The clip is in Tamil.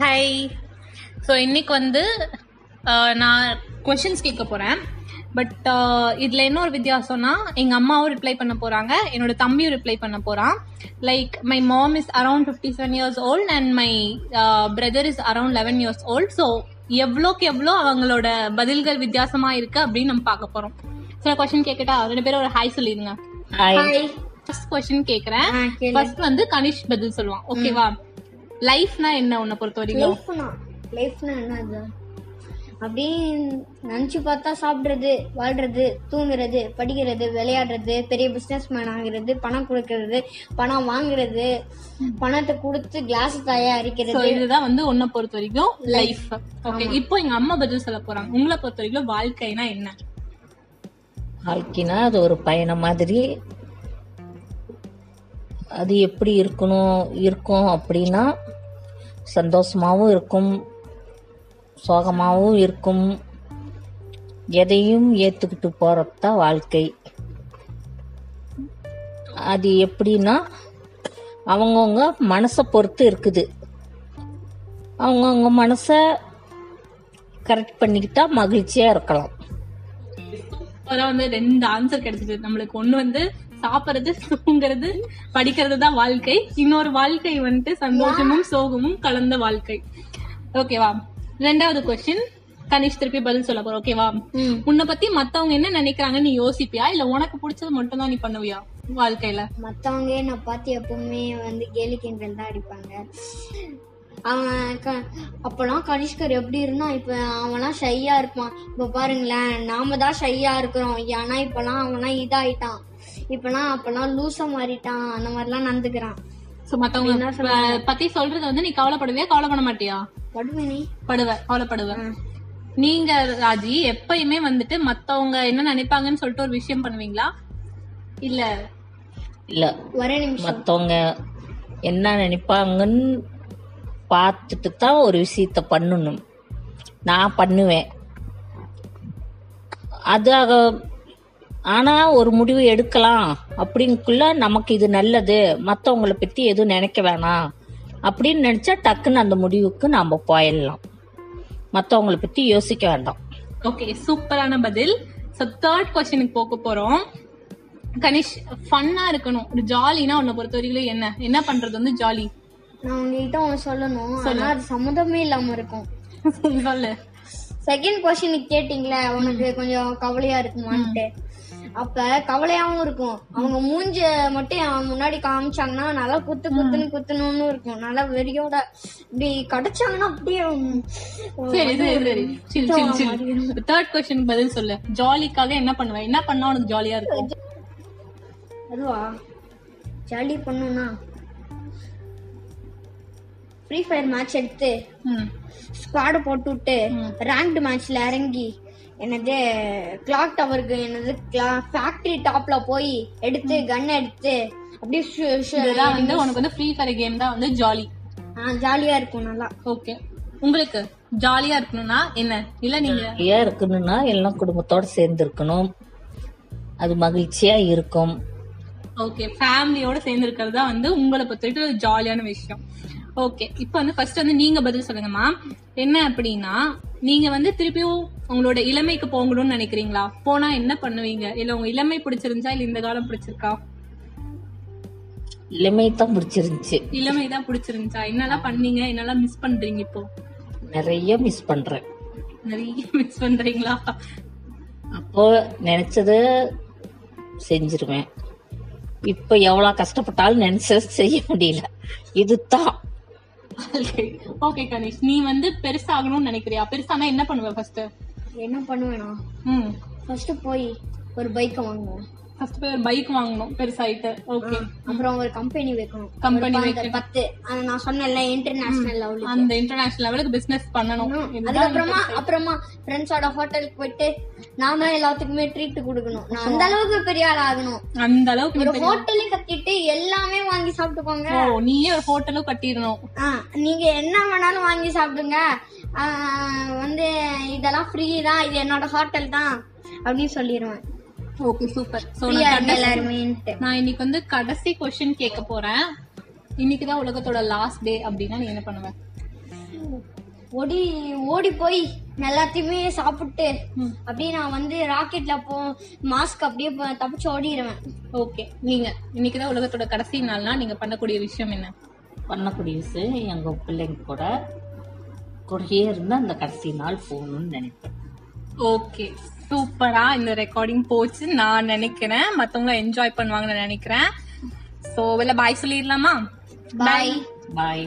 ஹாய் ஸோ இன்னைக்கு வந்து நான் கொஷின்ஸ் கேட்க போகிறேன் பட் இதில் என்ன ஒரு வித்தியாசம்னா எங்கள் அம்மாவும் ரிப்ளை பண்ண போகிறாங்க என்னோட தம்பியும் ரிப்ளை பண்ண போகிறான் like my mom is around fifty seven years old and my brother is around eleven years old so எவ்வளோக்கு எவ்வளோ அவங்களோட பதில்கள் வித்தியாசமாக இருக்கு அப்படின்னு நம்ம பார்க்க போகிறோம் சில கொஷின் கேட்கட்டா ரெண்டு பேரும் ஒரு ஹாய் சொல்லிடுங்க. ஃபர்ஸ்ட் கொஸ்டின் கேக்குறேன். ஃபர்ஸ்ட் வந்து கனிஷ் பதில் சொல்லுவான். ஓகேவா லைஃப்னா என்ன உன்னை பொறுத்த வரைக்கும் லைஃப்னா லைஃப்னா என்னது? அப்படியே நினச்சி பார்த்தா சாப்பிட்றது வாழ்றது தூங்குறது படிக்கிறது விளையாடுறது பெரிய பிஸ்னஸ் மேன் ஆகுறது பணம் கொடுக்கறது பணம் வாங்குறது பணத்தை கொடுத்து கிளாஸ் தயாரிக்கிறது இதுதான் வந்து உன்னை பொறுத்த வரைக்கும் லைஃப் ஓகே இப்போ எங்க அம்மா பதில் சொல்ல போறாங்க. உங்களை பொறுத்த வரைக்கும் வாழ்க்கைனா என்ன? வாழ்க்கைனா அது ஒரு பயணம் மாதிரி. அது எப்படி இருக்கணும் இருக்கும் அப்படின்னா சந்தோஷமாகவும் இருக்கும் சோகமாகவும் இருக்கும். எதையும் ஏற்றுக்கிட்டு போகிறது தான் வாழ்க்கை. அது எப்படின்னா அவங்கவுங்க மனசை பொறுத்து இருக்குது. அவங்கவுங்க மனசை கரெக்ட் பண்ணிக்கிட்டா மகிழ்ச்சியாக இருக்கலாம். வந்து ரெண்டு ஆன்சர் கிடைச்சது. நம்மளுக்கு ஒன்று வந்து சாப்பிடுறது தூங்குறது படிக்கிறது தான் வாழ்க்கை. இன்னொரு வாழ்க்கை வந்துட்டு சந்தோஷமும் சோகமும் கலந்த வாழ்க்கை. ஓகேவா ரெண்டாவது கொஸ்டின் கனிஷ் திருப்பி பதில் சொல்ல போற. ஓகேவா. உன்னை பத்தி மத்தவங்க என்ன நினைக்கிறாங்கன்னு நீ யோசிப்பியா? இல்ல உனக்கு பிடிச்சது மட்டும் தான் நீ பண்ணுவியா வாழ்க்கையில? மற்றவங்க என்னை பார்த்து எப்பவுமே வந்து கேலி கிண்டல் தான் அடிப்பாங்க. அவன் க அப்போலாம் கனிஷ்கர் எப்படி இருந்தான் இப்போ அவன்லாம் ஷையா இருப்பான். இப்போ பாருங்களேன் நாம தான் ஷையா இருக்கிறோம். ஆனா இப்போலாம் அவன்லாம் இதாயிட்டான். இப்போலாம் அப்போலாம் லூசா மாறிட்டான். அந்த மாதிரிலாம் நடந்துக்கிறான். சோ மத்தவங்க பத்தி சொல்றத வந்து நீ கவலைப்படுவியா கவலைப்பட மாட்டியா? படுவேனே படுவ கவலைப்படுவ. நீங்க ராஜி எப்பயுமே வந்துட்டு மத்தவங்க என்ன நினைப்பாங்கன்னு சொல்லிட்டு ஒரு விஷயம் பண்ணுவீங்களா? இல்ல. இல்லை. ஒரே நிமிஷம். மற்றவங்க என்ன நினைப்பாங்கன்னு பார்த்துட்டு தான் ஒரு விஷயத்த பண்ணணும். நான் பண்ணுவேன். அது அக- ஆனா ஒரு முடிவு எடுக்கலாம். அப்படின்னுக்குள்ள நமக்கு இது நல்லது. மற்றவங்கள பத்தி எதுவும் நினைக்க வேணாம். அப்படின்னு நினைச்சா டக்குன்னு அந்த முடிவுக்கு நாம போயிடலாம். மற்றவங்கள பத்தி யோசிக்க வேண்டாம். ஓகே சூப்பரான பதில். சோ தேர்ட் கொஸ்டினுக்கு போக போறோம். கனிஷ் ஃபன்னா இருக்கணும். ஒரு ஜாலினா உன்னை பொறுத்த வரைக்கும் என்ன? என்ன பண்றது வந்து ஜாலி நான் உங்ககிட்ட ஒன்று சொல்லணும். ஆனா அது சம்மந்தமே இல்லாம இருக்கும். சொல்லு. செகண்ட் கொஸ்டினுக்கு கேட்டீங்களே உனக்கு கொஞ்சம் கவலையா இருக்குமான்ட்டு. அப்ப கவலையாவும் இருக்கும். அவங்க மூஞ்ச மட்டும் அவன் முன்னாடி காமிச்சாங்கன்னா நல்லா குத்து குத்துன்னு குத்தணும்னு இருக்கும். நல்லா வெறியோட இப்படி கடிச்சாங்கன்னா அப்படியே சரி சரி சரி சில் சில் சில் தேர்ட் கொஸ்டின் பதில் சொல்லு. ஜாலிக்காக என்ன பண்ணுவ? என்ன பண்ணா உனக்கு ஜாலியா இருக்கும்? அதுவா? ஜாலி பண்ணுனா? ஃப்ரீ ஃபயர் மேட்ச் எடுத்து. ஸ்குவாட போட்டு விட்டு ரேங்க்டு மேட்ச்ல இறங்கி என்னது கிளாக் டவருக்கு என்னது ஃபேக்டரி டாப்ல போய் எடுத்து கன் எடுத்து அப்படியே இதுதான் வந்து உனக்கு வந்து ஃப்ரீ ஃபயர் கேம் தான் வந்து ஜாலி ஆ, ஜாலியா இருக்கும் நல்லா. ஓகே உங்களுக்கு ஜாலியா இருக்கணும்னா என்ன? இல்ல நீங்க? ஏன் இருக்கணும்னா எல்லாம் குடும்பத்தோட சேர்ந்து இருக்கணும் அது மகிழ்ச்சியா இருக்கும். ஓகே ஃபேமிலியோட சேர்ந்து இருக்கிறது தான் வந்து உங்களை பொறுத்த வரைக்கும் ஒரு ஜாலியான விஷயம். ஓகே இப்போ வந்து ஃபர்ஸ்ட் வந்து நீங்க பதில் சொல்லுங்கம்மா என்ன அப்படின்னா நீங்க வந்து திருப்பியும் உங்களோட இளமைக்கு போகணும்னு நினைக்கிறீங்களா? போனா என்ன பண்ணுவீங்க? இல்ல உங்க இளமை பிடிச்சிருந்துச்சா? இல்ல இந்த காலம் பிடிச்சிருக்கா? இளமை தான் பிடிச்சிருந்துச்சு. இளமை தான் பிடிச்சிருந்துச்சா? என்னெல்லாம் பண்ணீங்க? என்னெல்லாம் மிஸ் பண்றீங்க இப்போ? நிறைய மிஸ் பண்றேன். நிறைய மிஸ் பண்றீங்களா? அப்போ நினைச்சத செஞ்சிருவேன். இப்ப எவ்வளவு கஷ்டப்பட்டாலும் நினைச்சத செய்ய முடியல. இதுதான். ஓகே கணேஷ் நீ வந்து பெருசாகணும்னு நினைக்கிறியா? பெருசானா என்ன பண்ணுவ ஃபர்ஸ்ட் என்ன பண்ணுவேனா? ம். ஃபர்ஸ்ட் போய் ஒரு பைக்கை வாங்குவேன். ஃபர்ஸ்ட் போய் ஒரு பைக் வாங்கணும் பெருசாயிட்டு. ஓகே அப்புறம் ஒரு கம்பெனி வைக்கணும். Company ஒரு பத்து- நான் சொன்னேன்ல இன்டர்நேஷனல் லெவலுக்கு அந்த இன்டர்நேஷனல் லெவலுக்கு பிசினஸ் பண்ணணும். அதுக்கப்புறமா அப்புறமா ஃப்ரெண்ட்ஸோட ஹோட்டலுக்கு போயிட்டு நாம எல்லாத்துக்குமே ட்ரீட் கொடுக்கணும். நான் அந்த அளவுக்கு பெரிய ஆள் ஆகணும். அந்த அளவுக்கு ஒரு ஹோட்டலே கத்திட்டு எல்லாமே வாங்கி சாப்பிட்டுக்கோங்க. ஓ நீயே ஒரு ஹோட்டலும் கட்டிடணும். நீங்க என்ன வேணாலும் வாங்கி சாப்பிடுங்க. வந்து இதெல்லாம் ஃப்ரீ தான். இது என்னோட ஹோட்டல் தான். அப்படின்னு சொல்லிடுவேன் ஓகே சூப்பர் சோ நான் இன்னைக்கு வந்து கடைசி கொஸ்டின் கேட்க போறேன். இன்னைக்கு தான் உலகத்தோட லாஸ்ட் டே அப்படின்னா நீ என்ன பண்ணுவ? ஓடி ஓடி போய் எல்லாத்தையுமே சாப்பிட்டு அப்படியே நான் வந்து ராக்கெட்ல போ மாஸ்க் அப்படியே ப- தப்பிச்சு ஓடிடுவேன் ஓகே நீங்க இன்னைக்கு தான் உலகத்தோட கடைசி நாள்னா நீங்க பண்ணக்கூடிய விஷயம் என்ன? பண்ணக்கூடிய விஷயம் எங்கள் பிள்ளைங்க கூட கூடயே இருந்து அந்த கடைசி நாள் போகணும்னு நினைப்பேன். ஓகே சூப்பரா இந்த ரெக்கார்டிங் போச்சு. நான் நினைக்கிறேன். மத்தவங்க என்ஜாய் பண்ணுவாங்கன்னு நினைக்கிறேன். சோ வெளில பாய் சொல்லிடலாமா? பாய் பாய்